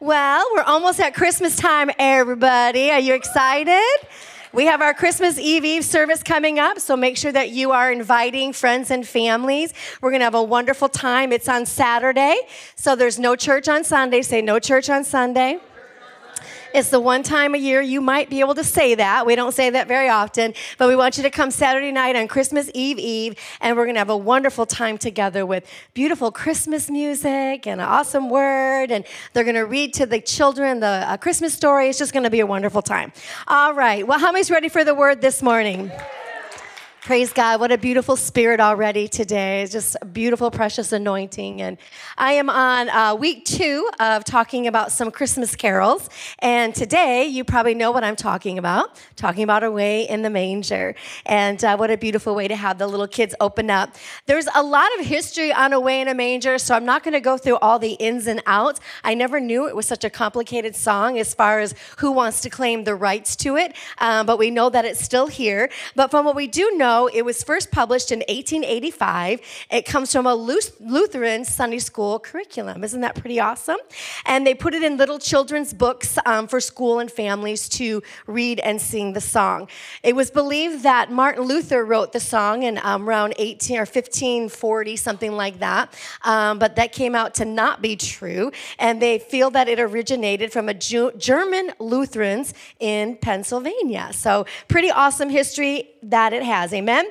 Well, we're almost at Christmas time, everybody. Are you excited? We have our Christmas Eve Eve service coming up, so make sure that you are inviting friends and families. We're going to have a wonderful time. It's on Saturday, so there's no church on Sunday. Say no church on Sunday. It's the one time a year you might be able to say that. We don't say that very often, but we want you to come Saturday night on Christmas Eve Eve, and we're going to have a wonderful time together with beautiful Christmas music and an awesome word, and they're going to read to the children the uh, Christmas story. It's just going to be a wonderful time. All right. Well, how many's ready for the word this morning? Praise God. What a beautiful spirit already today. Just a beautiful, precious anointing. And I am on uh, week two of talking about some Christmas carols. And today, you probably know what I'm talking about talking about Away in the Manger. And uh, what a beautiful way to have the little kids open up. There's a lot of history on Away in a Manger, so I'm not going to go through all the ins and outs. I never knew it was such a complicated song as far as who wants to claim the rights to it, um, but we know that it's still here. But from what we do know, it was first published in 1885. It comes from a Lutheran Sunday school curriculum. Isn't that pretty awesome? And they put it in little children's books um, for school and families to read and sing the song. It was believed that Martin Luther wrote the song in um, around 18 or 1540, something like that. Um, but that came out to not be true. And they feel that it originated from a German Lutherans in Pennsylvania. So, pretty awesome history that it has. Amen.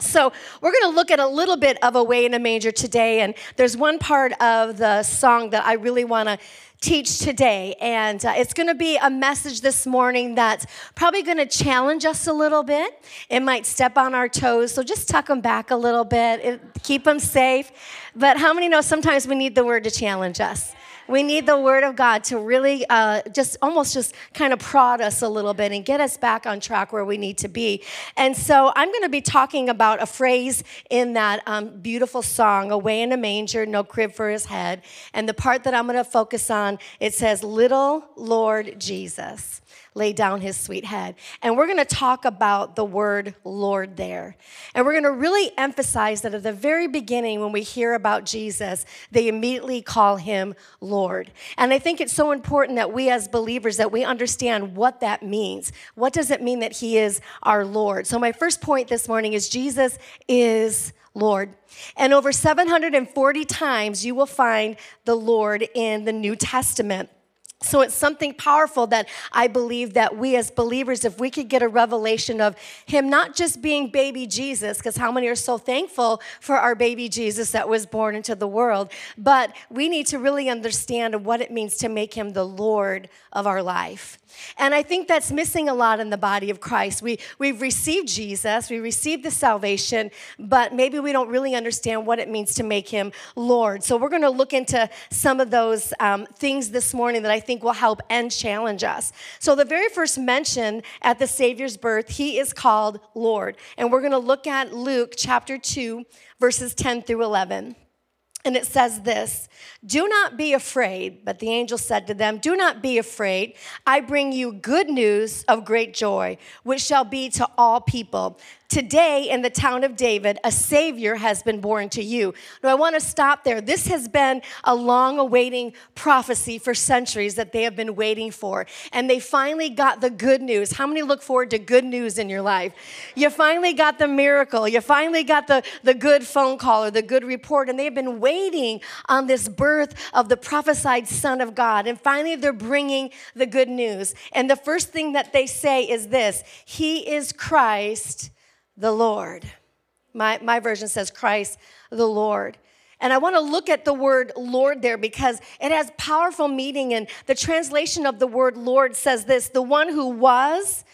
So, we're going to look at a little bit of Away in a Manger today. And there's one part of the song that I really want to teach today. And uh, it's going to be a message this morning that's probably going to challenge us a little bit. It might step on our toes. So, just tuck them back a little bit, it, keep them safe. But how many know sometimes we need the word to challenge us? We need the Word of God to really uh, just almost just kind of prod us a little bit and get us back on track where we need to be. And so I'm going to be talking about a phrase in that um, beautiful song, Away in a Manger, No Crib for His Head. And the part that I'm going to focus on, it says, Little Lord Jesus lay down his sweet head. And we're going to talk about the word Lord there. And we're going to really emphasize that at the very beginning, when we hear about Jesus, they immediately call him Lord. And I think it's so important that we as believers that we understand what that means. What does it mean that he is our Lord? So my first point this morning is Jesus is Lord. And over 740 times you will find the Lord in the New Testament. So it's something powerful that I believe that we as believers, if we could get a revelation of Him not just being baby Jesus, because how many are so thankful for our baby Jesus that was born into the world, but we need to really understand what it means to make Him the Lord of our life. And I think that's missing a lot in the body of Christ. We, we've received Jesus, we received the salvation, but maybe we don't really understand what it means to make him Lord. So we're going to look into some of those um, things this morning that I think will help and challenge us. So the very first mention at the Savior's birth, he is called Lord. And we're going to look at Luke chapter 2, verses 10 through 11. And it says this Do not be afraid. But the angel said to them, Do not be afraid. I bring you good news of great joy, which shall be to all people. Today, in the town of David, a Savior has been born to you. Now, I want to stop there. This has been a long awaiting prophecy for centuries that they have been waiting for. And they finally got the good news. How many look forward to good news in your life? You finally got the miracle. You finally got the, the good phone call or the good report. And they've been waiting on this birth of the prophesied Son of God. And finally, they're bringing the good news. And the first thing that they say is this He is Christ the Lord. My, my version says Christ the Lord. And I want to look at the word Lord there because it has powerful meaning. And the translation of the word Lord says this the one who was,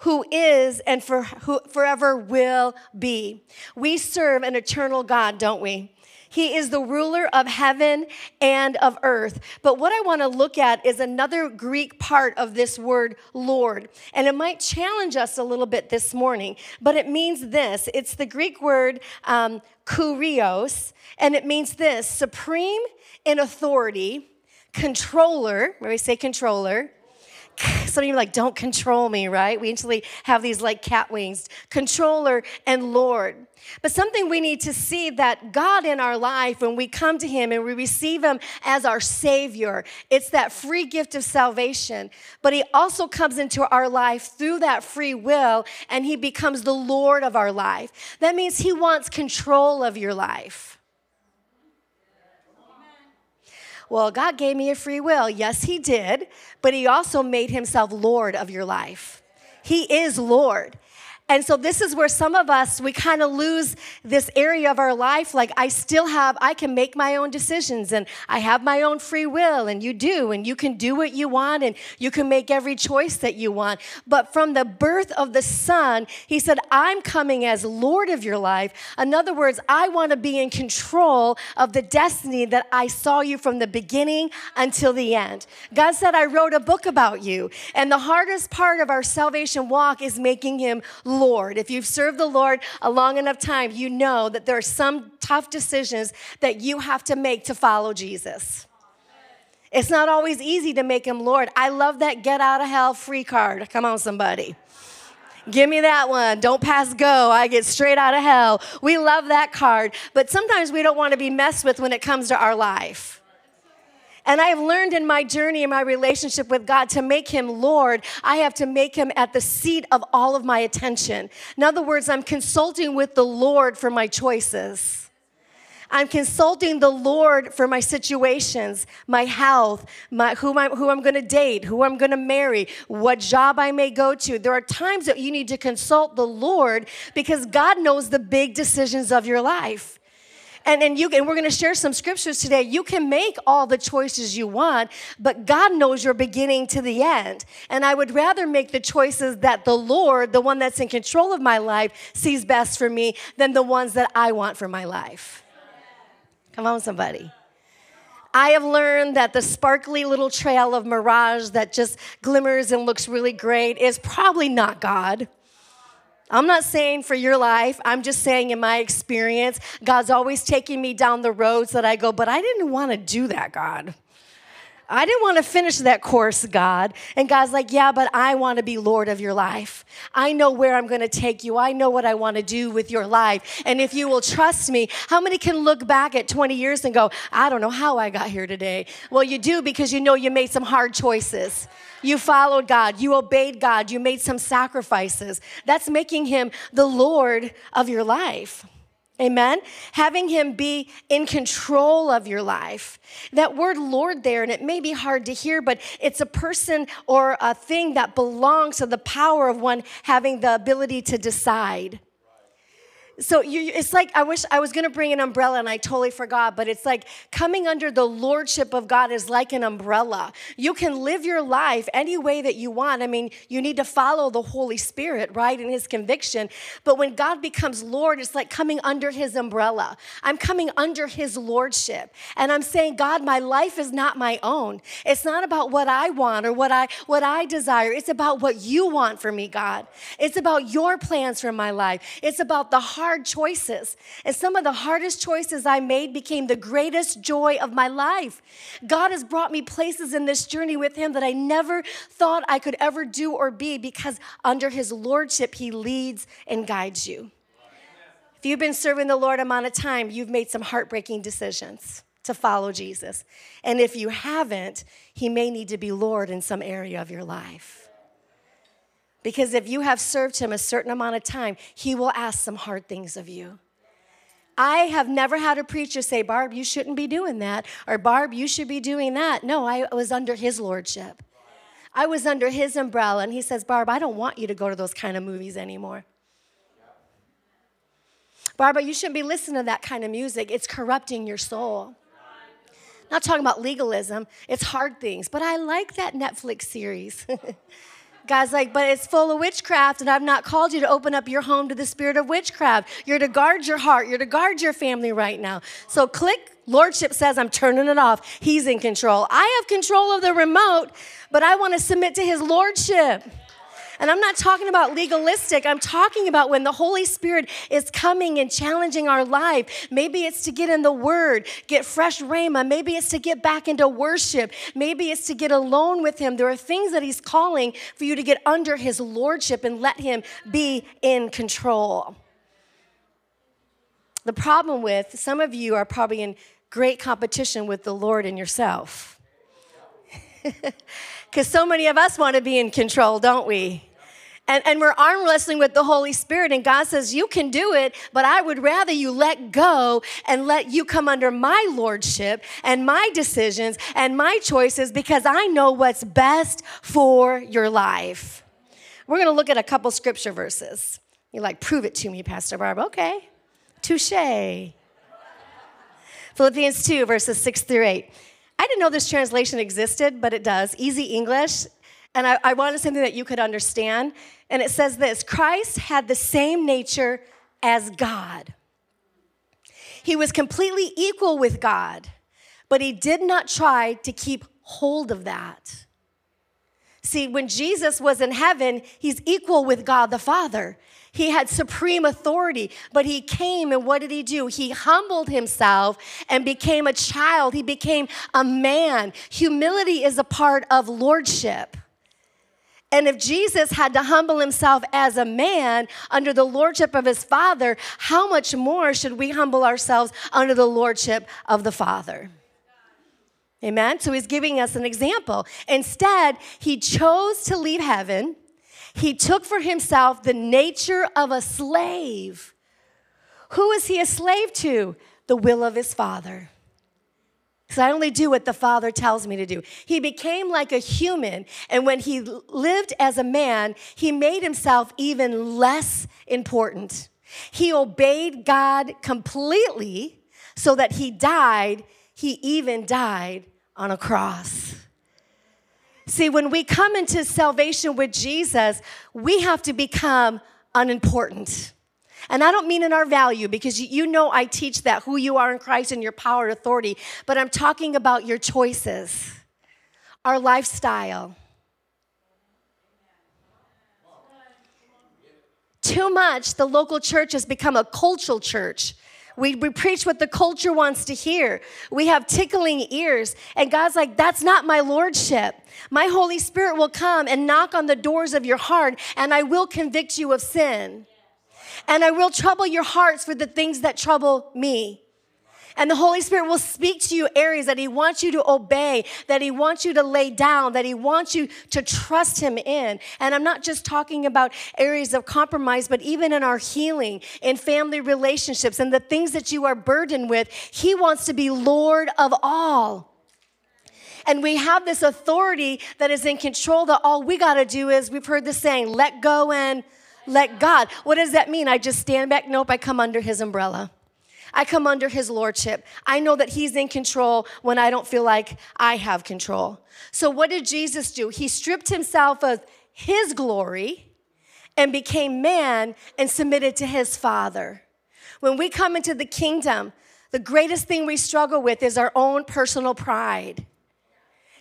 who is, and for, who forever will be. We serve an eternal God, don't we? He is the ruler of heaven and of earth. But what I want to look at is another Greek part of this word Lord. And it might challenge us a little bit this morning, but it means this it's the Greek word um, kurios, and it means this supreme in authority, controller, where we say controller, some of you are like, don't control me, right? We instantly have these like cat wings, controller and Lord. But something we need to see that God in our life, when we come to Him and we receive Him as our Savior, it's that free gift of salvation. But He also comes into our life through that free will and He becomes the Lord of our life. That means He wants control of your life. Well, God gave me a free will. Yes, He did, but He also made Himself Lord of your life. He is Lord. And so this is where some of us, we kind of lose this area of our life. Like, I still have, I can make my own decisions and I have my own free will, and you do, and you can do what you want and you can make every choice that you want. But from the birth of the Son, He said, I'm coming as Lord of your life. In other words, I want to be in control of the destiny that I saw you from the beginning until the end. God said, I wrote a book about you. And the hardest part of our salvation walk is making Him. If you've served the Lord a long enough time, you know that there are some tough decisions that you have to make to follow Jesus. It's not always easy to make him Lord. I love that get out of hell free card. Come on, somebody. Give me that one. Don't pass go. I get straight out of hell. We love that card. But sometimes we don't want to be messed with when it comes to our life. And I have learned in my journey, in my relationship with God, to make Him Lord, I have to make Him at the seat of all of my attention. In other words, I'm consulting with the Lord for my choices. I'm consulting the Lord for my situations, my health, my, who, I'm, who I'm gonna date, who I'm gonna marry, what job I may go to. There are times that you need to consult the Lord because God knows the big decisions of your life. And, and, you, and we're going to share some scriptures today. You can make all the choices you want, but God knows your beginning to the end. And I would rather make the choices that the Lord, the one that's in control of my life, sees best for me than the ones that I want for my life. Come on, somebody. I have learned that the sparkly little trail of mirage that just glimmers and looks really great is probably not God. I'm not saying for your life, I'm just saying in my experience, God's always taking me down the roads that I go, but I didn't want to do that, God. I didn't want to finish that course, God. And God's like, Yeah, but I want to be Lord of your life. I know where I'm going to take you. I know what I want to do with your life. And if you will trust me, how many can look back at 20 years and go, I don't know how I got here today? Well, you do because you know you made some hard choices. You followed God, you obeyed God, you made some sacrifices. That's making Him the Lord of your life. Amen. Having him be in control of your life. That word Lord there, and it may be hard to hear, but it's a person or a thing that belongs to the power of one having the ability to decide so you, it's like I wish I was going to bring an umbrella and I totally forgot, but it's like coming under the lordship of God is like an umbrella. You can live your life any way that you want. I mean, you need to follow the Holy Spirit, right, in His conviction. But when God becomes Lord, it's like coming under His umbrella. I'm coming under His lordship, and I'm saying, God, my life is not my own. It's not about what I want or what I what I desire. It's about what You want for me, God. It's about Your plans for my life. It's about the heart hard choices. And some of the hardest choices I made became the greatest joy of my life. God has brought me places in this journey with Him that I never thought I could ever do or be because under His Lordship, He leads and guides you. If you've been serving the Lord amount of time, you've made some heartbreaking decisions to follow Jesus. And if you haven't, He may need to be Lord in some area of your life. Because if you have served him a certain amount of time, he will ask some hard things of you. I have never had a preacher say, Barb, you shouldn't be doing that, or Barb, you should be doing that. No, I was under his lordship. I was under his umbrella, and he says, Barb, I don't want you to go to those kind of movies anymore. Barbara, you shouldn't be listening to that kind of music. It's corrupting your soul. Not talking about legalism, it's hard things, but I like that Netflix series. God's like, but it's full of witchcraft, and I've not called you to open up your home to the spirit of witchcraft. You're to guard your heart, you're to guard your family right now. So click. Lordship says, I'm turning it off. He's in control. I have control of the remote, but I want to submit to his lordship. And I'm not talking about legalistic. I'm talking about when the Holy Spirit is coming and challenging our life. Maybe it's to get in the Word, get fresh rhema. Maybe it's to get back into worship. Maybe it's to get alone with Him. There are things that He's calling for you to get under His Lordship and let Him be in control. The problem with some of you are probably in great competition with the Lord and yourself. Because so many of us want to be in control, don't we? And, and we're arm wrestling with the Holy Spirit, and God says, You can do it, but I would rather you let go and let you come under my lordship and my decisions and my choices because I know what's best for your life. We're gonna look at a couple scripture verses. You're like, Prove it to me, Pastor Barb. Okay, touche. Philippians 2, verses 6 through 8. I didn't know this translation existed, but it does. Easy English. And I, I wanted something that you could understand. And it says this Christ had the same nature as God. He was completely equal with God, but he did not try to keep hold of that. See, when Jesus was in heaven, he's equal with God the Father. He had supreme authority, but he came and what did he do? He humbled himself and became a child. He became a man. Humility is a part of lordship. And if Jesus had to humble himself as a man under the lordship of his Father, how much more should we humble ourselves under the lordship of the Father? Amen? So he's giving us an example. Instead, he chose to leave heaven he took for himself the nature of a slave. Who is he a slave to? The will of his father. Because I only do what the Father tells me to do. He became like a human, and when he lived as a man, he made himself even less important. He obeyed God completely so that he died. He even died on a cross. See, when we come into salvation with Jesus, we have to become unimportant. And I don't mean in our value because you know I teach that who you are in Christ and your power and authority, but I'm talking about your choices, our lifestyle. Too much, the local church has become a cultural church we, we preach what the culture wants to hear. We have tickling ears. And God's like, that's not my lordship. My Holy Spirit will come and knock on the doors of your heart, and I will convict you of sin. And I will trouble your hearts for the things that trouble me. And the Holy Spirit will speak to you areas that He wants you to obey, that He wants you to lay down, that He wants you to trust Him in. And I'm not just talking about areas of compromise, but even in our healing, in family relationships, and the things that you are burdened with, He wants to be Lord of all. And we have this authority that is in control that all we got to do is, we've heard the saying, let go and let God. What does that mean? I just stand back? Nope, I come under His umbrella. I come under his lordship. I know that he's in control when I don't feel like I have control. So, what did Jesus do? He stripped himself of his glory and became man and submitted to his Father. When we come into the kingdom, the greatest thing we struggle with is our own personal pride.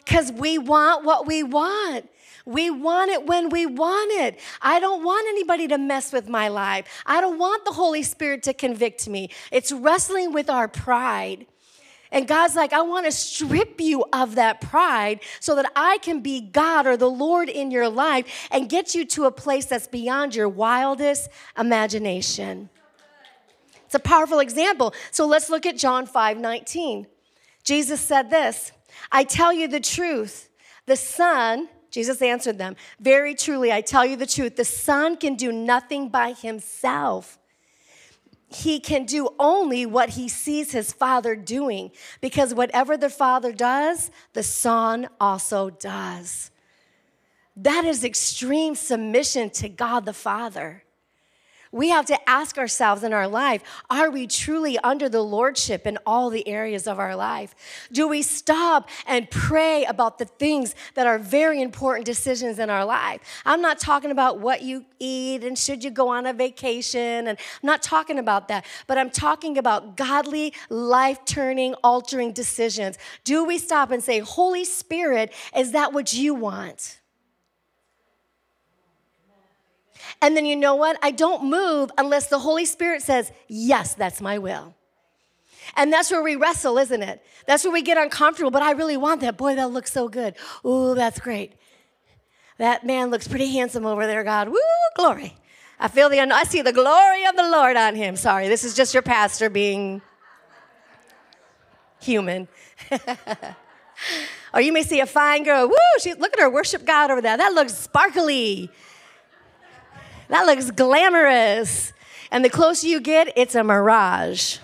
Because we want what we want. We want it when we want it. I don't want anybody to mess with my life. I don't want the Holy Spirit to convict me. It's wrestling with our pride. And God's like, I want to strip you of that pride so that I can be God or the Lord in your life and get you to a place that's beyond your wildest imagination. It's a powerful example. So let's look at John 5 19. Jesus said this I tell you the truth, the Son Jesus answered them, Very truly, I tell you the truth, the Son can do nothing by himself. He can do only what he sees his Father doing, because whatever the Father does, the Son also does. That is extreme submission to God the Father we have to ask ourselves in our life are we truly under the lordship in all the areas of our life? Do we stop and pray about the things that are very important decisions in our life? I'm not talking about what you eat and should you go on a vacation, and I'm not talking about that, but I'm talking about godly, life turning, altering decisions. Do we stop and say, Holy Spirit, is that what you want? And then you know what? I don't move unless the Holy Spirit says, Yes, that's my will. And that's where we wrestle, isn't it? That's where we get uncomfortable, but I really want that. Boy, that looks so good. Ooh, that's great. That man looks pretty handsome over there, God. Woo, glory. I feel the, I see the glory of the Lord on him. Sorry, this is just your pastor being human. or you may see a fine girl. Woo, she, look at her worship God over there. That looks sparkly. That looks glamorous. And the closer you get, it's a mirage.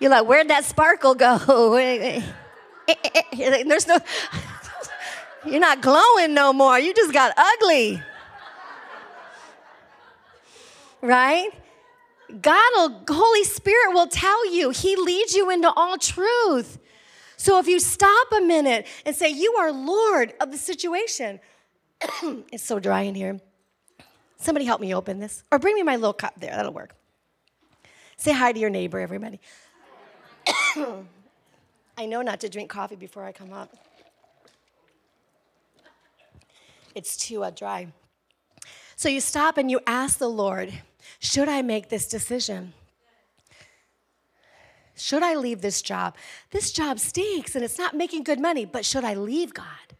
You're like, where'd that sparkle go? There's no, you're not glowing no more. You just got ugly. Right? God will, Holy Spirit will tell you. He leads you into all truth. So if you stop a minute and say, You are Lord of the situation, it's so dry in here. Somebody help me open this. Or bring me my little cup there. That'll work. Say hi to your neighbor, everybody. I know not to drink coffee before I come up. It's too uh, dry. So you stop and you ask the Lord, should I make this decision? Should I leave this job? This job stinks and it's not making good money, but should I leave God?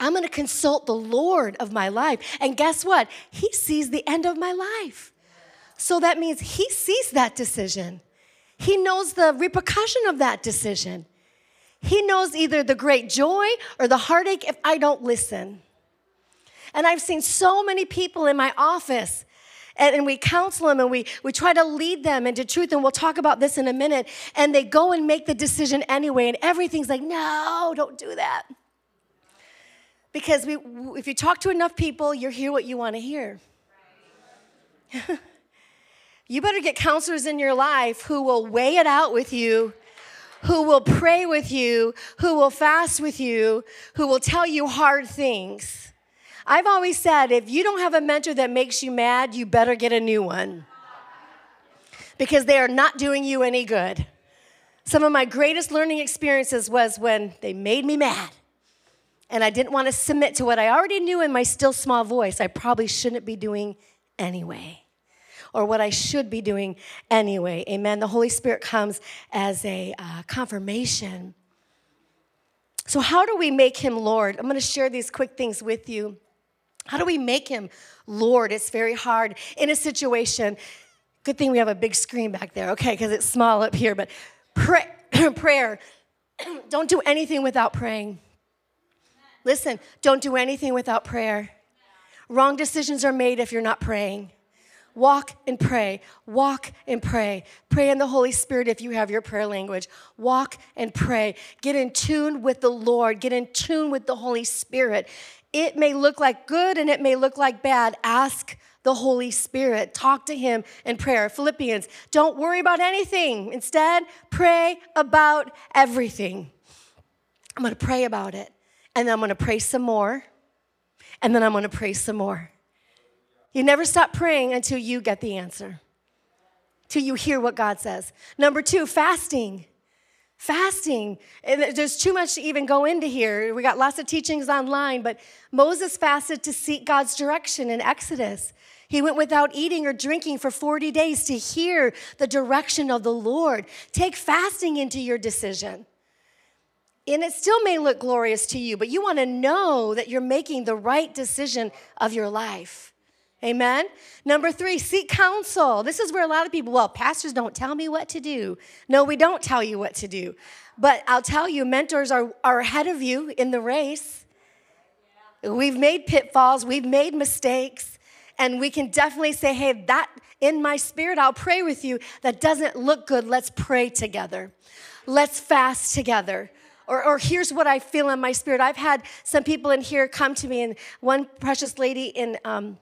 I'm going to consult the Lord of my life. And guess what? He sees the end of my life. So that means He sees that decision. He knows the repercussion of that decision. He knows either the great joy or the heartache if I don't listen. And I've seen so many people in my office and, we counsel them and we, we try to lead them into truth. And we'll talk about this in a minute. And they go and make the decision anyway. And everything's like, no, don't do that. Because we, if you talk to enough people, you hear what you want to hear. you better get counselors in your life who will weigh it out with you who will pray with you, who will fast with you, who will tell you hard things. I've always said if you don't have a mentor that makes you mad, you better get a new one because they are not doing you any good. Some of my greatest learning experiences was when they made me mad and I didn't want to submit to what I already knew in my still small voice I probably shouldn't be doing anyway, or what I should be doing anyway. Amen. The Holy Spirit comes as a uh, confirmation. So, how do we make him Lord? I'm going to share these quick things with you. How do we make him Lord? It's very hard in a situation. Good thing we have a big screen back there, okay, because it's small up here, but pray, prayer. don't do anything without praying. Listen, don't do anything without prayer. Wrong decisions are made if you're not praying. Walk and pray. Walk and pray. Pray in the Holy Spirit if you have your prayer language. Walk and pray. Get in tune with the Lord. Get in tune with the Holy Spirit. It may look like good and it may look like bad. Ask the Holy Spirit. Talk to Him in prayer. Philippians, don't worry about anything. Instead, pray about everything. I'm gonna pray about it, and then I'm gonna pray some more, and then I'm gonna pray some more. You never stop praying until you get the answer, till you hear what God says. Number two, fasting. Fasting. There's too much to even go into here. We got lots of teachings online, but Moses fasted to seek God's direction in Exodus. He went without eating or drinking for 40 days to hear the direction of the Lord. Take fasting into your decision. And it still may look glorious to you, but you want to know that you're making the right decision of your life. Amen. Number three, seek counsel. This is where a lot of people, well, pastors don't tell me what to do. No, we don't tell you what to do. But I'll tell you, mentors are, are ahead of you in the race. We've made pitfalls, we've made mistakes, and we can definitely say, hey, that in my spirit, I'll pray with you. That doesn't look good. Let's pray together. Let's fast together. Or, or, here's what I feel in my spirit. I've had some people in here come to me, and one precious lady in um,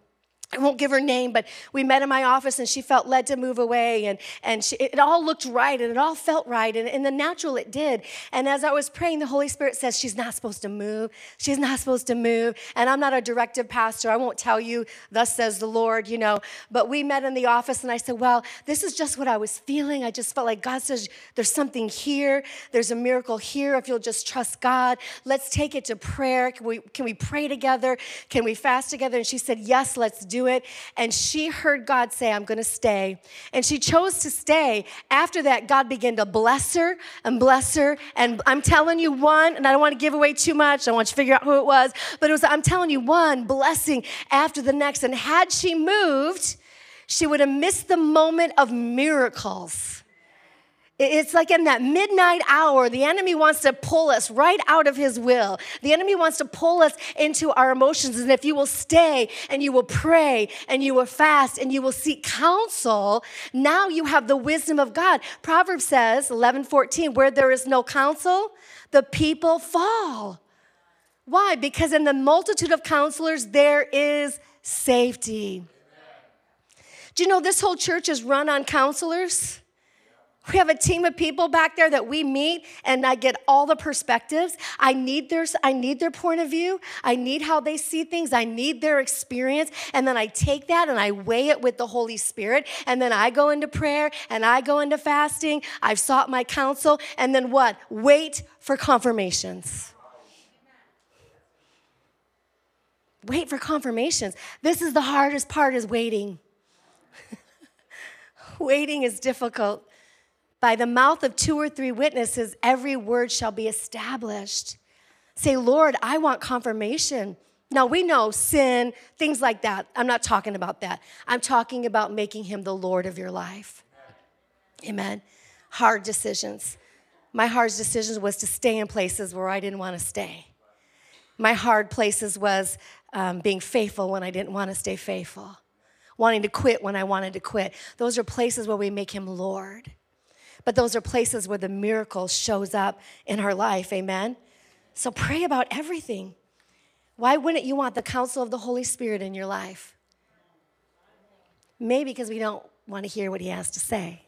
I won't give her name, but we met in my office and she felt led to move away. And, and she, it all looked right and it all felt right. And in the natural, it did. And as I was praying, the Holy Spirit says, She's not supposed to move. She's not supposed to move. And I'm not a directive pastor. I won't tell you, thus says the Lord, you know. But we met in the office and I said, Well, this is just what I was feeling. I just felt like God says, There's something here. There's a miracle here. If you'll just trust God, let's take it to prayer. Can we, can we pray together? Can we fast together? And she said, Yes, let's do do it. And she heard God say, I'm going to stay. And she chose to stay. After that, God began to bless her and bless her. And I'm telling you one, and I don't want to give away too much. I want you to figure out who it was. But it was, I'm telling you, one blessing after the next. And had she moved, she would have missed the moment of miracles. It's like in that midnight hour, the enemy wants to pull us right out of his will. The enemy wants to pull us into our emotions. And if you will stay and you will pray and you will fast and you will seek counsel, now you have the wisdom of God. Proverbs says, 11 14, where there is no counsel, the people fall. Why? Because in the multitude of counselors, there is safety. Do you know this whole church is run on counselors? We have a team of people back there that we meet and I get all the perspectives. I need their I need their point of view. I need how they see things. I need their experience and then I take that and I weigh it with the Holy Spirit and then I go into prayer and I go into fasting. I've sought my counsel and then what? Wait for confirmations. Wait for confirmations. This is the hardest part is waiting. waiting is difficult. By the mouth of two or three witnesses, every word shall be established. Say, Lord, I want confirmation. Now we know sin, things like that. I'm not talking about that. I'm talking about making him the Lord of your life. Amen. Hard decisions. My hard decisions was to stay in places where I didn't want to stay. My hard places was um, being faithful when I didn't want to stay faithful, wanting to quit when I wanted to quit. Those are places where we make him Lord but those are places where the miracle shows up in our life. Amen. So pray about everything. Why wouldn't you want the counsel of the Holy Spirit in your life? Maybe because we don't want to hear what he has to say.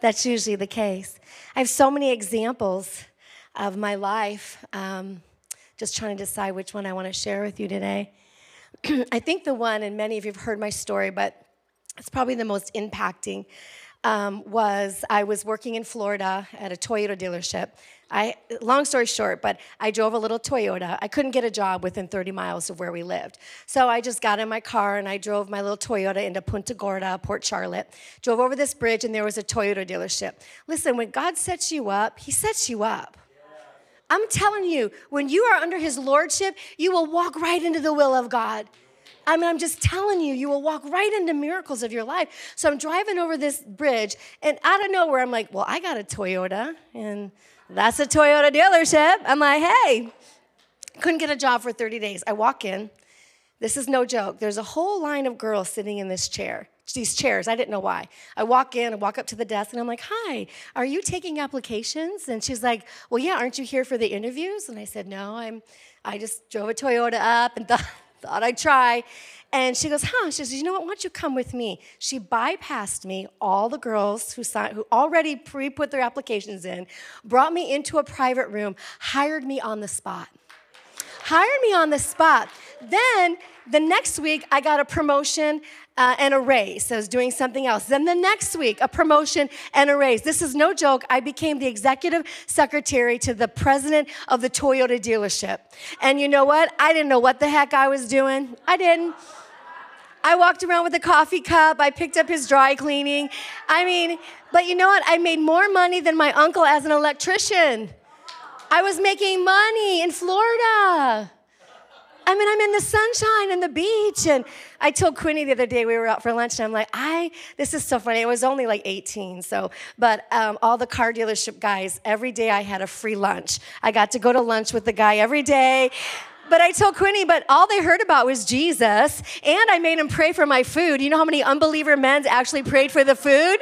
That's usually the case. I have so many examples of my life. Um, just trying to decide which one I want to share with you today. I think the one, and many of you have heard my story, but it's probably the most impacting um, was I was working in Florida at a Toyota dealership. I, long story short, but I drove a little Toyota. I couldn't get a job within 30 miles of where we lived. So I just got in my car and I drove my little Toyota into Punta Gorda, Port Charlotte. Drove over this bridge and there was a Toyota dealership. Listen, when God sets you up, He sets you up. I'm telling you, when you are under His Lordship, you will walk right into the will of God. I mean, I'm just telling you, you will walk right into miracles of your life. So I'm driving over this bridge, and out of nowhere, I'm like, well, I got a Toyota, and that's a Toyota dealership. I'm like, hey, couldn't get a job for 30 days. I walk in. This is no joke. There's a whole line of girls sitting in this chair, these chairs. I didn't know why. I walk in, I walk up to the desk, and I'm like, Hi, are you taking applications? And she's like, Well, yeah, aren't you here for the interviews? And I said, No, I'm I just drove a Toyota up and thought thought I'd try. And she goes, huh? She says, you know what? Why don't you come with me? She bypassed me, all the girls who, signed, who already pre put their applications in, brought me into a private room, hired me on the spot. Hired me on the spot. Then the next week, I got a promotion uh, and a raise. I was doing something else. Then the next week, a promotion and a raise. This is no joke. I became the executive secretary to the president of the Toyota dealership. And you know what? I didn't know what the heck I was doing. I didn't. I walked around with a coffee cup. I picked up his dry cleaning. I mean, but you know what? I made more money than my uncle as an electrician. I was making money in Florida. I mean, I'm in the sunshine and the beach. And I told Quinny the other day we were out for lunch, and I'm like, I, this is so funny. It was only like 18, so, but um, all the car dealership guys, every day I had a free lunch. I got to go to lunch with the guy every day. But I told Quinny, but all they heard about was Jesus, and I made him pray for my food. You know how many unbeliever men actually prayed for the food?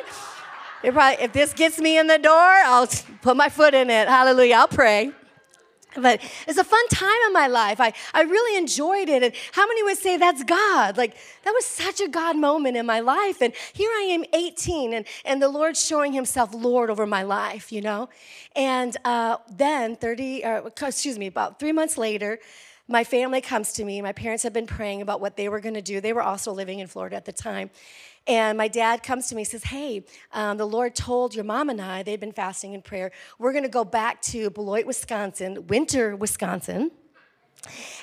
Probably, if this gets me in the door, I'll put my foot in it. Hallelujah. I'll pray. But it's a fun time in my life. I, I really enjoyed it. And how many would say that's God? Like, that was such a God moment in my life. And here I am, 18, and, and the Lord's showing himself Lord over my life, you know? And uh, then, 30, uh, excuse me, about three months later, my family comes to me. My parents have been praying about what they were going to do. They were also living in Florida at the time. And my dad comes to me and says, Hey, um, the Lord told your mom and I, they've been fasting in prayer, we're going to go back to Beloit, Wisconsin, winter Wisconsin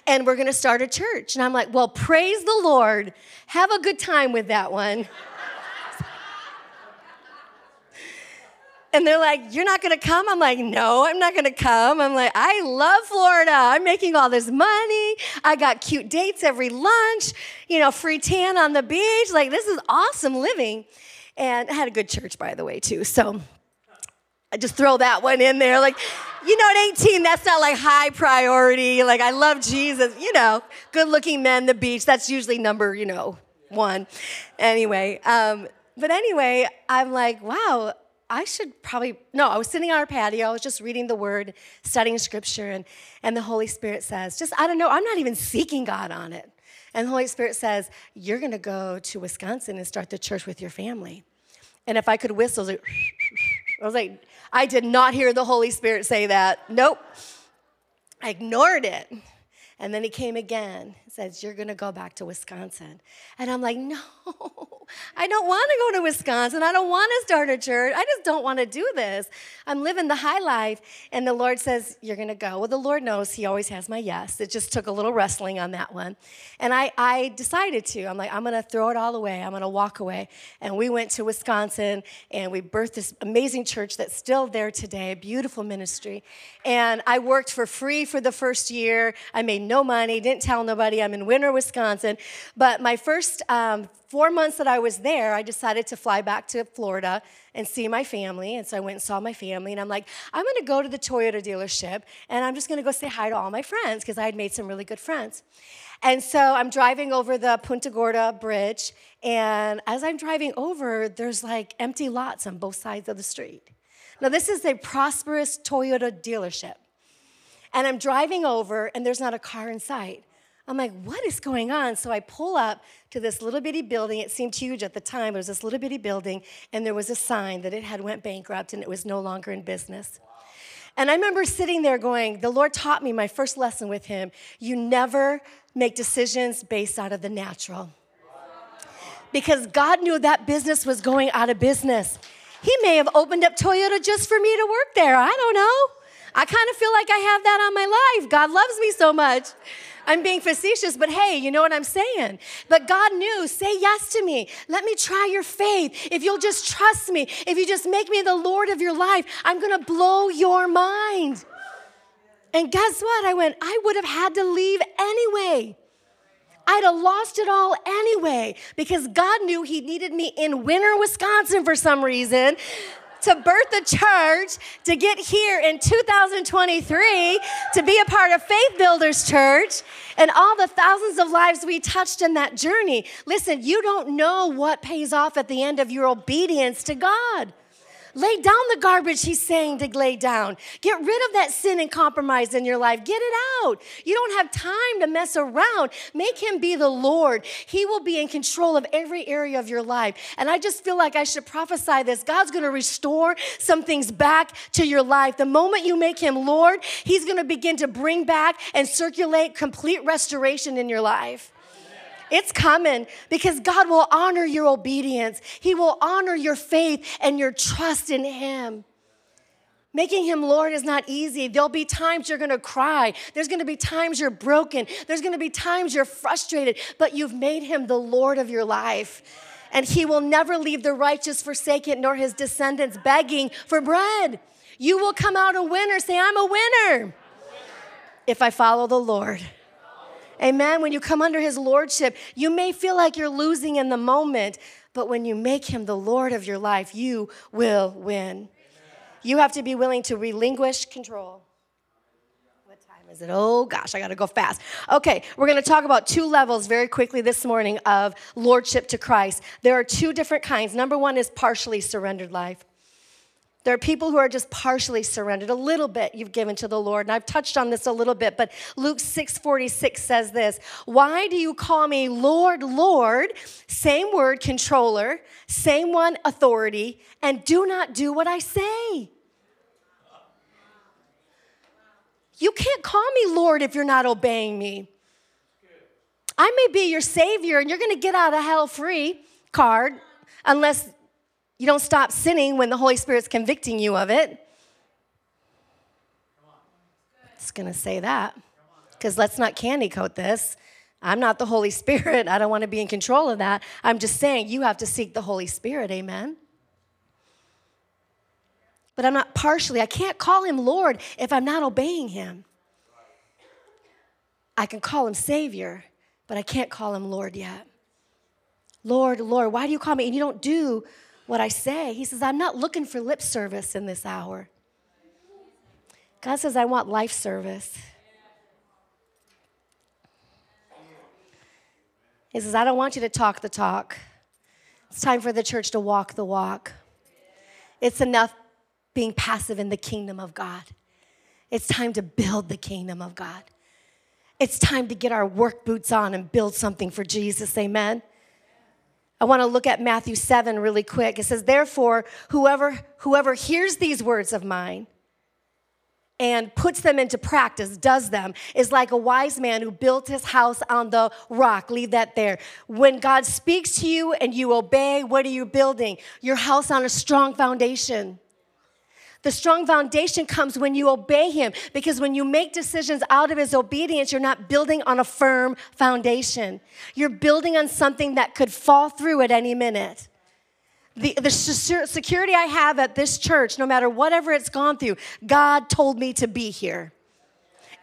and we're going to start a church. And I'm like, well, praise the Lord. Have a good time with that one. And they're like, You're not gonna come? I'm like, No, I'm not gonna come. I'm like, I love Florida. I'm making all this money. I got cute dates every lunch, you know, free tan on the beach. Like, this is awesome living. And I had a good church, by the way, too. So I just throw that one in there. Like, you know, at 18, that's not like high priority. Like, I love Jesus, you know, good looking men, the beach. That's usually number, you know, one. Anyway, um, but anyway, I'm like, wow, I should probably, no, I was sitting on our patio, I was just reading the word, studying scripture, and, and the Holy Spirit says, just, I don't know, I'm not even seeking God on it. And the Holy Spirit says, You're gonna go to Wisconsin and start the church with your family. And if I could whistle, I was like, I was like, I did not hear the Holy Spirit say that. Nope. I ignored it. And then he came again says, You're gonna go back to Wisconsin. And I'm like, No, I don't wanna go to Wisconsin. I don't wanna start a church. I just don't wanna do this. I'm living the high life. And the Lord says, You're gonna go. Well, the Lord knows He always has my yes. It just took a little wrestling on that one. And I, I decided to. I'm like, I'm gonna throw it all away. I'm gonna walk away. And we went to Wisconsin and we birthed this amazing church that's still there today, beautiful ministry. And I worked for free for the first year. I made no money, didn't tell nobody. I'm in Winter, Wisconsin. But my first um, four months that I was there, I decided to fly back to Florida and see my family. And so I went and saw my family. And I'm like, I'm going to go to the Toyota dealership and I'm just going to go say hi to all my friends because I had made some really good friends. And so I'm driving over the Punta Gorda Bridge. And as I'm driving over, there's like empty lots on both sides of the street. Now, this is a prosperous Toyota dealership. And I'm driving over, and there's not a car in sight. I'm like, what is going on? So I pull up to this little bitty building. It seemed huge at the time. It was this little bitty building, and there was a sign that it had went bankrupt and it was no longer in business. And I remember sitting there going, the Lord taught me my first lesson with him. You never make decisions based out of the natural. Because God knew that business was going out of business. He may have opened up Toyota just for me to work there. I don't know. I kind of feel like I have that on my life. God loves me so much. I'm being facetious, but hey, you know what I'm saying? But God knew, say yes to me. Let me try your faith. If you'll just trust me, if you just make me the Lord of your life, I'm gonna blow your mind. And guess what? I went, I would have had to leave anyway. I'd have lost it all anyway because God knew He needed me in Winter, Wisconsin for some reason to birth a church, to get here in 2023, to be a part of Faith Builders Church, and all the thousands of lives we touched in that journey. Listen, you don't know what pays off at the end of your obedience to God. Lay down the garbage he's saying to lay down. Get rid of that sin and compromise in your life. Get it out. You don't have time to mess around. Make him be the Lord. He will be in control of every area of your life. And I just feel like I should prophesy this. God's going to restore some things back to your life. The moment you make him Lord, he's going to begin to bring back and circulate complete restoration in your life. It's coming because God will honor your obedience. He will honor your faith and your trust in Him. Making him Lord is not easy. There'll be times you're gonna cry. There's gonna be times you're broken. There's gonna be times you're frustrated, but you've made him the Lord of your life. And he will never leave the righteous forsaken, nor his descendants begging for bread. You will come out a winner. Say, I'm a winner if I follow the Lord. Amen. When you come under his lordship, you may feel like you're losing in the moment, but when you make him the Lord of your life, you will win. You have to be willing to relinquish control. What time is it? Oh gosh, I got to go fast. Okay, we're to talk about two levels very quickly this morning of lordship to Christ. There are two different kinds. Number one is partially surrendered life. There are people who are just partially surrendered, a little bit you've given to the Lord. And I've touched on this a little bit, but Luke 6:46 says this, "Why do you call me Lord, Lord?" Same word, controller, same one, authority, and do not do what I say. You can't call me Lord if you're not obeying me. I may be your savior and you're going to get out of hell free card unless you don't stop sinning when the Holy Spirit's convicting you of it. It's going to say that. Because let's not candy coat this. I'm not the Holy Spirit. I don't want to be in control of that. I'm just saying you have to seek the Holy Spirit. Amen. But I'm not partially, I can't call him Lord if I'm not obeying him. I can call him Savior, but I can't call him Lord yet. Lord, Lord, why do you call me? And you don't do what I say. He says, I'm not looking for lip service in this hour. God says, I want life service. He says, I don't want you to talk the talk. It's time for the church to walk the walk. It's enough being passive in the kingdom of God. It's time to build the kingdom of God. It's time to get our work boots on and build something for Jesus. Amen. I want to look at Matthew 7 really quick. It says, Therefore, whoever, whoever hears these words of mine and puts them into practice, does them, is like a wise man who built his house on the rock. Leave that there. When God speaks to you and you obey, what are you building? Your house on a strong foundation. The strong foundation comes when you obey Him, because when you make decisions out of His obedience, you're not building on a firm foundation. You're building on something that could fall through at any minute. The, the security I have at this church, no matter whatever it's gone through, God told me to be here.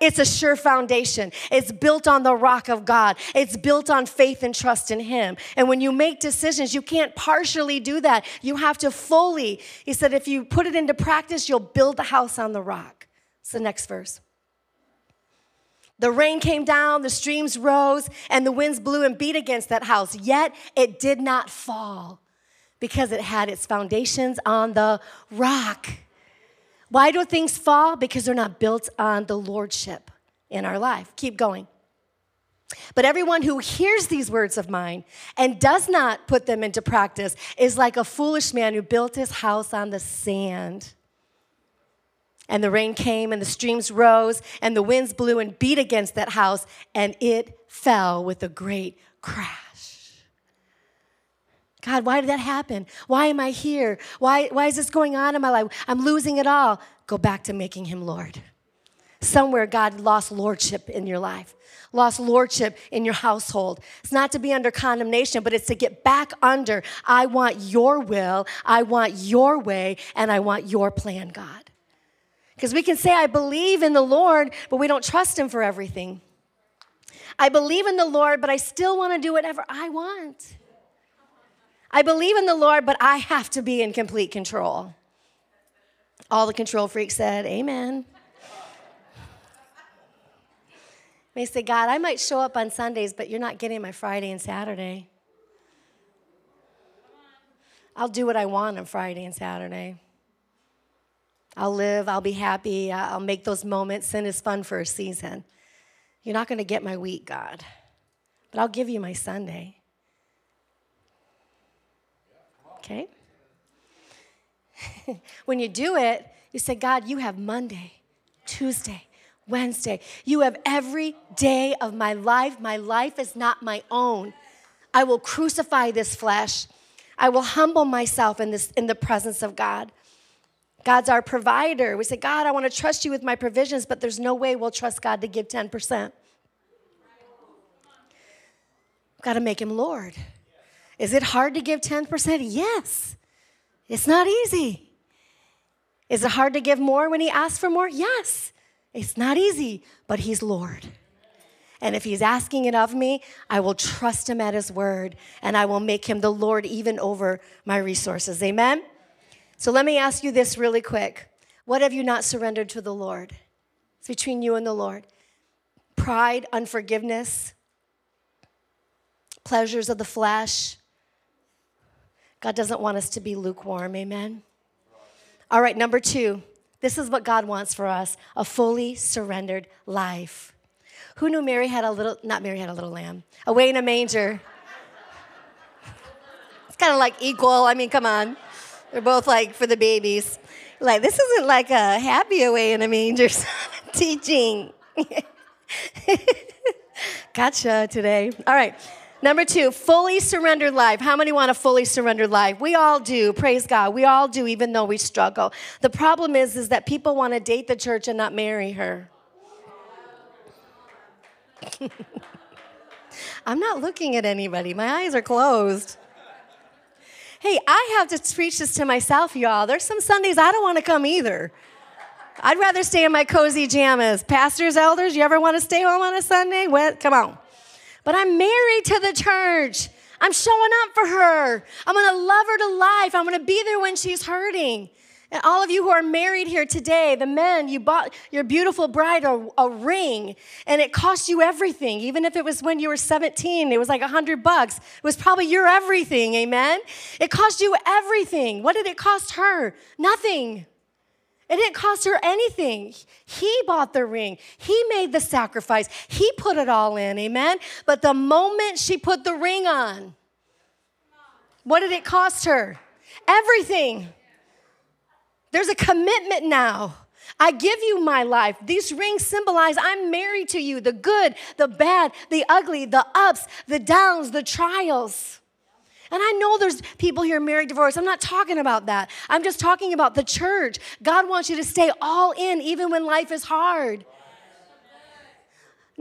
It's a sure foundation. It's built on the rock of God. It's built on faith and trust in Him. And when you make decisions, you can't partially do that. You have to fully. He said, if you put it into practice, you'll build the house on the rock. It's the next verse. The rain came down, the streams rose, and the winds blew and beat against that house. Yet it did not fall because it had its foundations on the rock. Why do things fall? Because they're not built on the lordship in our life. Keep going. But everyone who hears these words of mine and does not put them into practice is like a foolish man who built his house on the sand. And the rain came, and the streams rose, and the winds blew and beat against that house, and it fell with a great crash. God, why did that happen? Why am I here? Why, why is this going on in my life? I'm losing it all. Go back to making him Lord. Somewhere God lost lordship in your life, lost lordship in your household. It's not to be under condemnation, but it's to get back under I want your will, I want your way, and I want your plan, God. Because we can say, I believe in the Lord, but we don't trust him for everything. I believe in the Lord, but I still want to do whatever I want. I believe in the Lord, but I have to be in complete control. All the control freaks said, Amen. They say, God, I might show up on Sundays, but you're not getting my Friday and Saturday. I'll do what I want on Friday and Saturday. I'll live, I'll be happy, I'll make those moments. Sin is fun for a season. You're not going to get my week, God, but I'll give you my Sunday. Okay? when you do it, you say, God, you have Monday, Tuesday, Wednesday. You have every day of my life. My life is not my own. I will crucify this flesh. I will humble myself in, this, in the presence of God. God's our provider. We say, God, I want to trust you with my provisions, but there's no way we'll trust God to give 10%. Got to make him Lord. Is it hard to give 10%? Yes. It's not easy. Is it hard to give more when He asks for more? Yes. It's not easy, but He's Lord. And if He's asking it of me, I will trust Him at His word and I will make Him the Lord even over my resources. Amen? So let me ask you this really quick. What have you not surrendered to the Lord? It's between you and the Lord. Pride, unforgiveness, pleasures of the flesh, God doesn't want us to be lukewarm, amen? All right, number two. This is what God wants for us a fully surrendered life. Who knew Mary had a little, not Mary had a little lamb, away in a manger? it's kind of like equal. I mean, come on. They're both like for the babies. Like, this isn't like a happy away in a manger teaching. gotcha today. All right. Number two, fully surrendered life. How many want a fully surrendered life? We all do. Praise God. We all do, even though we struggle. The problem is, is that people want to date the church and not marry her. I'm not looking at anybody. My eyes are closed. Hey, I have to preach this to myself, y'all. There's some Sundays I don't want to come either. I'd rather stay in my cozy jammies. Pastors, elders, you ever want to stay home on a Sunday? Well, come on. But I'm married to the church. I'm showing up for her. I'm to love her to life. I'm to be there when she's hurting. And all of you who are married here today, the men, you bought your beautiful bride a, a, ring and it cost you everything. Even if it was when you were 17, it was like a hundred bucks. It was probably your everything, amen? It cost you everything. What did it cost her? Nothing. It didn't cost her anything. He bought the ring. He made the sacrifice. He put it all in, amen? But the moment she put the ring on, what did it cost her? Everything. There's a commitment now. I give you my life. These rings symbolize I'm married to you the good, the bad, the ugly, the ups, the downs, the trials. And I know there's people here married, divorced. I'm not talking about that. I'm just talking about the church. God wants you to stay all in even when life is hard.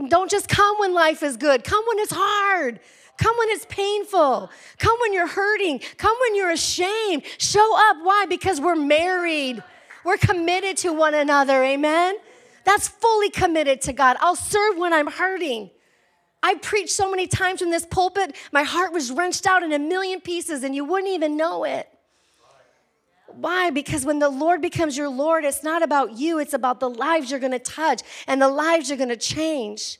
Don't just come when life is good, come when it's hard. Come when it's painful. Come when you're hurting. Come when you're ashamed. Show up. Why? Because we're married. We're committed to one another. Amen? That's fully committed to God. I'll serve when I'm hurting. I preached so many times from this pulpit, my heart was wrenched out in a million pieces, and you wouldn't even know it. Why? Because when the Lord becomes your Lord, it's not about you, it's about the lives you're gonna touch and the lives you're gonna change.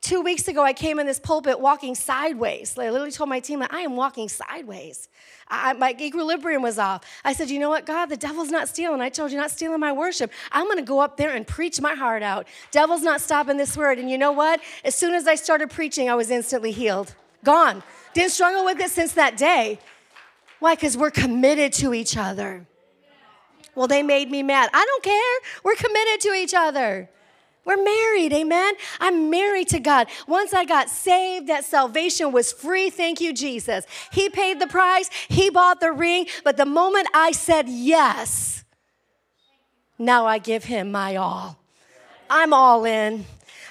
Two weeks ago, I came in this pulpit walking sideways. I literally told my team, that I am walking sideways. I, my equilibrium was off. I said, You know what, God, the devil's not stealing. I told you not stealing my worship. I'm going to go up there and preach my heart out. Devil's not stopping this word. And you know what? As soon as I started preaching, I was instantly healed. Gone. Didn't struggle with it since that day. Why? Because we're committed to each other. Well, they made me mad. I don't care. We're committed to each other. We're married, amen? I'm married to God. Once I got saved, that salvation was free. Thank you, Jesus. He paid the price, He bought the ring. But the moment I said yes, now I give Him my all. I'm all in.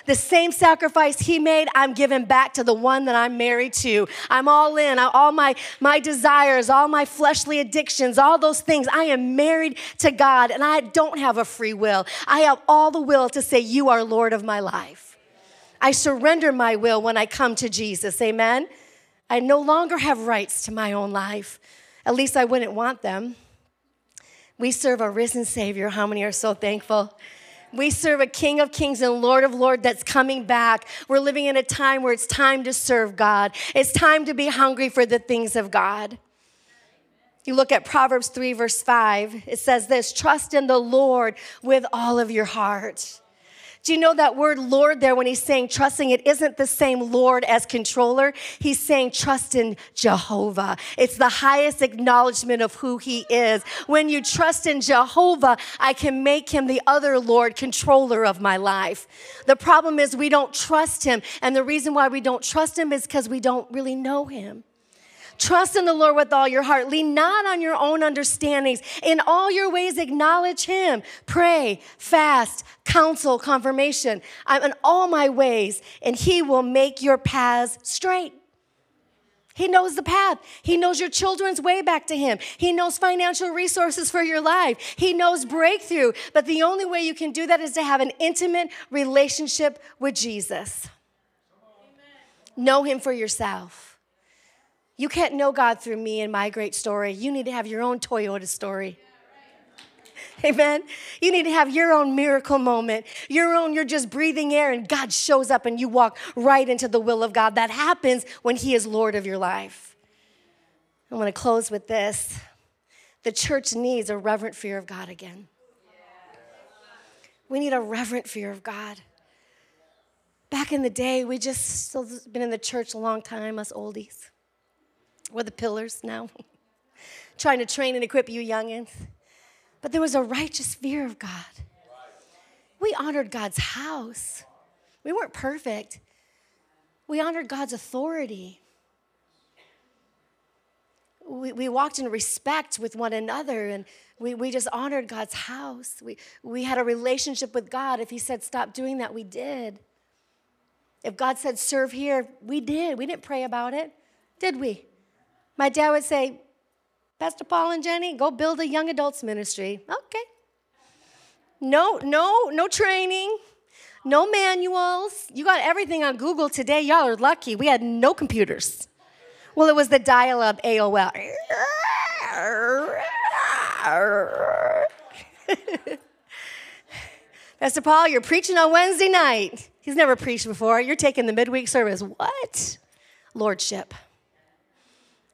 The same sacrifice he made, I'm giving back to the one that I'm married to. I'm all in. All my, my desires, all my fleshly addictions, all those things. I am married to God and I don't have a free will. I have all the will to say, You are Lord of my life. I surrender my will when I come to Jesus. Amen. I no longer have rights to my own life. At least I wouldn't want them. We serve a risen Savior. How many are so thankful? We serve a King of Kings and Lord of Lords that's coming back. We're living in a time where it's time to serve God. It's time to be hungry for the things of God. You look at Proverbs 3, verse 5, it says this trust in the Lord with all of your heart. Do you know that word Lord there when he's saying trusting? It isn't the same Lord as controller. He's saying trust in Jehovah. It's the highest acknowledgement of who he is. When you trust in Jehovah, I can make him the other Lord, controller of my life. The problem is we don't trust him. And the reason why we don't trust him is because we don't really know him. Trust in the Lord with all your heart. Lean not on your own understandings. In all your ways, acknowledge Him. Pray, fast, counsel, confirmation. I'm in all my ways, and He will make your paths straight. He knows the path. He knows your children's way back to Him. He knows financial resources for your life. He knows breakthrough. But the only way you can do that is to have an intimate relationship with Jesus. Know Him for yourself. You can't know God through me and my great story. You need to have your own Toyota story. Amen. You need to have your own miracle moment. Your own, you're just breathing air and God shows up and you walk right into the will of God. That happens when He is Lord of your life. I want to close with this. The church needs a reverent fear of God again. We need a reverent fear of God. Back in the day, we just still been in the church a long time, us oldies. We're the pillars now, trying to train and equip you youngins. But there was a righteous fear of God. We honored God's house. We weren't perfect. We honored God's authority. We, we walked in respect with one another and we, we just honored God's house. We, we had a relationship with God. If He said stop doing that, we did. If God said serve here, we did. We didn't pray about it, did we? My dad would say, Pastor Paul and Jenny, go build a young adults ministry. Okay. No, no, no training, no manuals. You got everything on Google today. Y'all are lucky. We had no computers. Well, it was the dial up AOL. Pastor Paul, you're preaching on Wednesday night. He's never preached before. You're taking the midweek service. What? Lordship.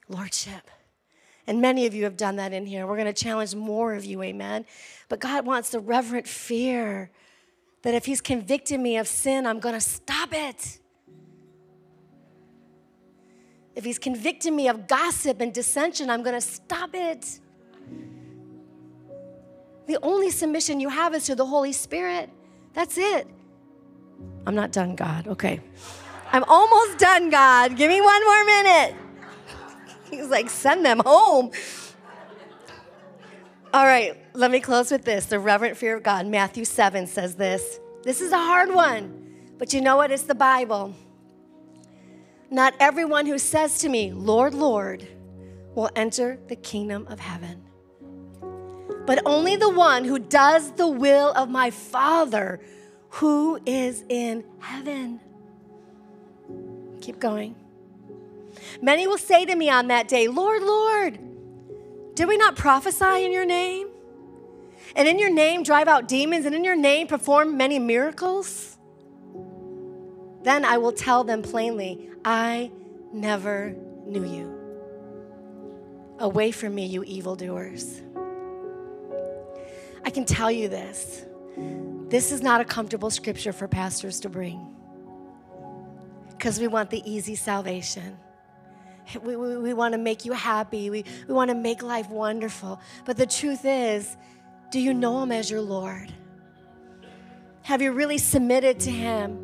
Lordship. And many of you have done that in here. We're going to challenge more of you, amen. But God wants the reverent fear that if He's convicted me of sin, I'm going to stop it. If He's convicted me of gossip and dissension, I'm going to stop it. The only submission you have is to the Holy Spirit. That's it. I'm not done, God. Okay. I'm almost done, God. Give me one more minute. He's like, send them home. All right, let me close with this. The reverent fear of God. Matthew 7 says this. This is a hard one, but you know what? It's the Bible. Not everyone who says to me, Lord, Lord, will enter the kingdom of heaven, but only the one who does the will of my Father who is in heaven. Keep going. Many will say to me on that day, Lord, Lord, did we not prophesy in your name? And in your name drive out demons, and in your name perform many miracles? Then I will tell them plainly, I never knew you. Away from me, you evildoers. I can tell you this this is not a comfortable scripture for pastors to bring because we want the easy salvation. We, we, we want to make you happy. We, we want to make life wonderful. But the truth is, do you know Him as your Lord? Have you really submitted to Him?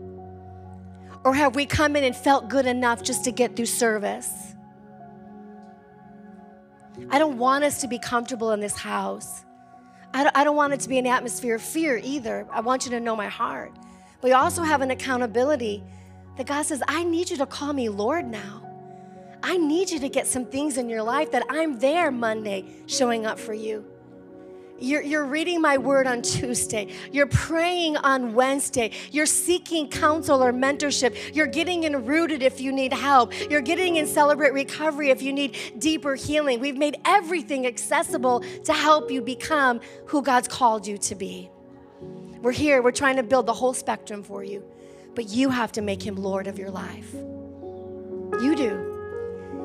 Or have we come in and felt good enough just to get through service? I don't want us to be comfortable in this house. I don't, I don't want it to be an atmosphere of fear either. I want you to know my heart. But we also have an accountability that God says, I need you to call me Lord now. I need you to get some things in your life that I'm there Monday showing up for you. You're, you're reading my word on Tuesday. You're praying on Wednesday. You're seeking counsel or mentorship. You're getting in rooted if you need help. You're getting in celebrate recovery if you need deeper healing. We've made everything accessible to help you become who God's called you to be. We're here, we're trying to build the whole spectrum for you, but you have to make him Lord of your life. You do.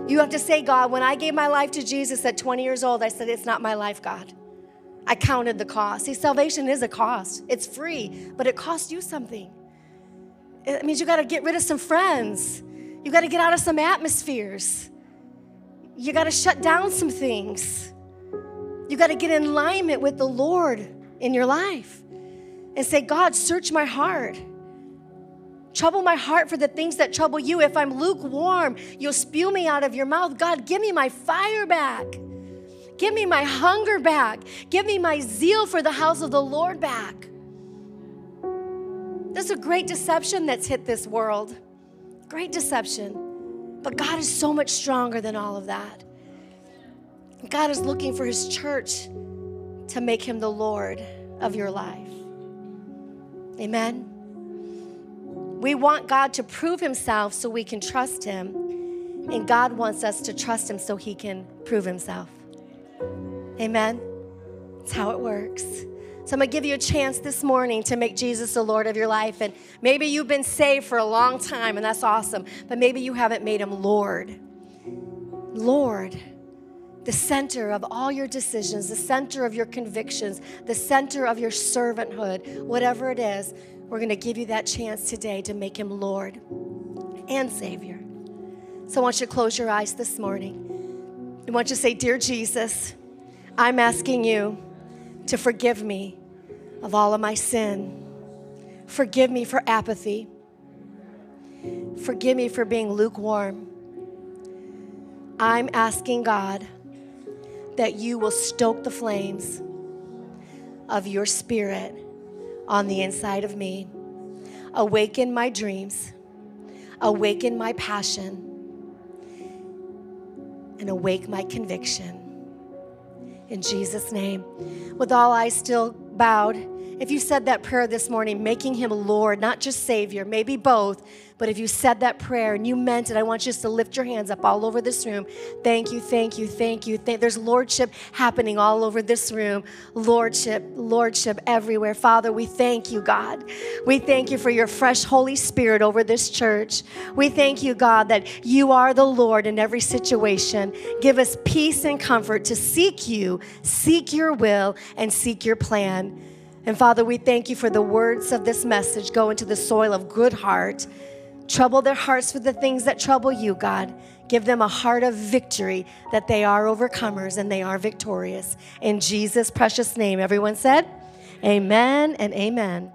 You have to say, God, when I gave my life to Jesus at 20 years old, I said, It's not my life, God. I counted the cost. See, salvation is a cost, it's free, but it costs you something. It means you got to get rid of some friends, you got to get out of some atmospheres, you got to shut down some things, you got to get in alignment with the Lord in your life and say, God, search my heart. Trouble my heart for the things that trouble you. If I'm lukewarm, you'll spew me out of your mouth. God, give me my fire back. Give me my hunger back. Give me my zeal for the house of the Lord back. There's a great deception that's hit this world. Great deception. But God is so much stronger than all of that. God is looking for his church to make him the Lord of your life. Amen. We want God to prove himself so we can trust him. And God wants us to trust him so he can prove himself. Amen. That's how it works. So I'm to give you a chance this morning to make Jesus the Lord of your life. And maybe you've been saved for a long time, and that's awesome. But maybe you haven't made him Lord. Lord. the center of all your decisions, the center of your convictions, the center of your servanthood, whatever it is, we're going to give you that chance today to make him Lord and Savior. So I want you to close your eyes this morning. I want you to say, Dear Jesus, I'm asking you to forgive me of all of my sin. Forgive me for apathy. Forgive me for being lukewarm. I'm asking God that you will stoke the flames of your spirit on the inside of me. Awaken my dreams, awaken my passion, and awake my conviction. In Jesus' name. With all eyes still bowed, if you said that prayer this morning, making him Lord, not just Savior, maybe both, but if you said that prayer and you meant it, I want you just to lift your hands up all over this room. Thank you, thank you, thank you. Thank, there's lordship happening all over this room. Lordship, lordship everywhere. Father, we thank you, God. We thank you for your fresh Holy Spirit over this church. We thank you, God, that you are the Lord in every situation. Give us peace and comfort to seek you, seek your will, and seek your plan. And Father, we thank you for the words of this message go into the soil of good heart. Trouble their hearts with the things that trouble you, God. Give them a heart of victory that they are overcomers and they are victorious. In Jesus' precious name, everyone said, Amen and amen.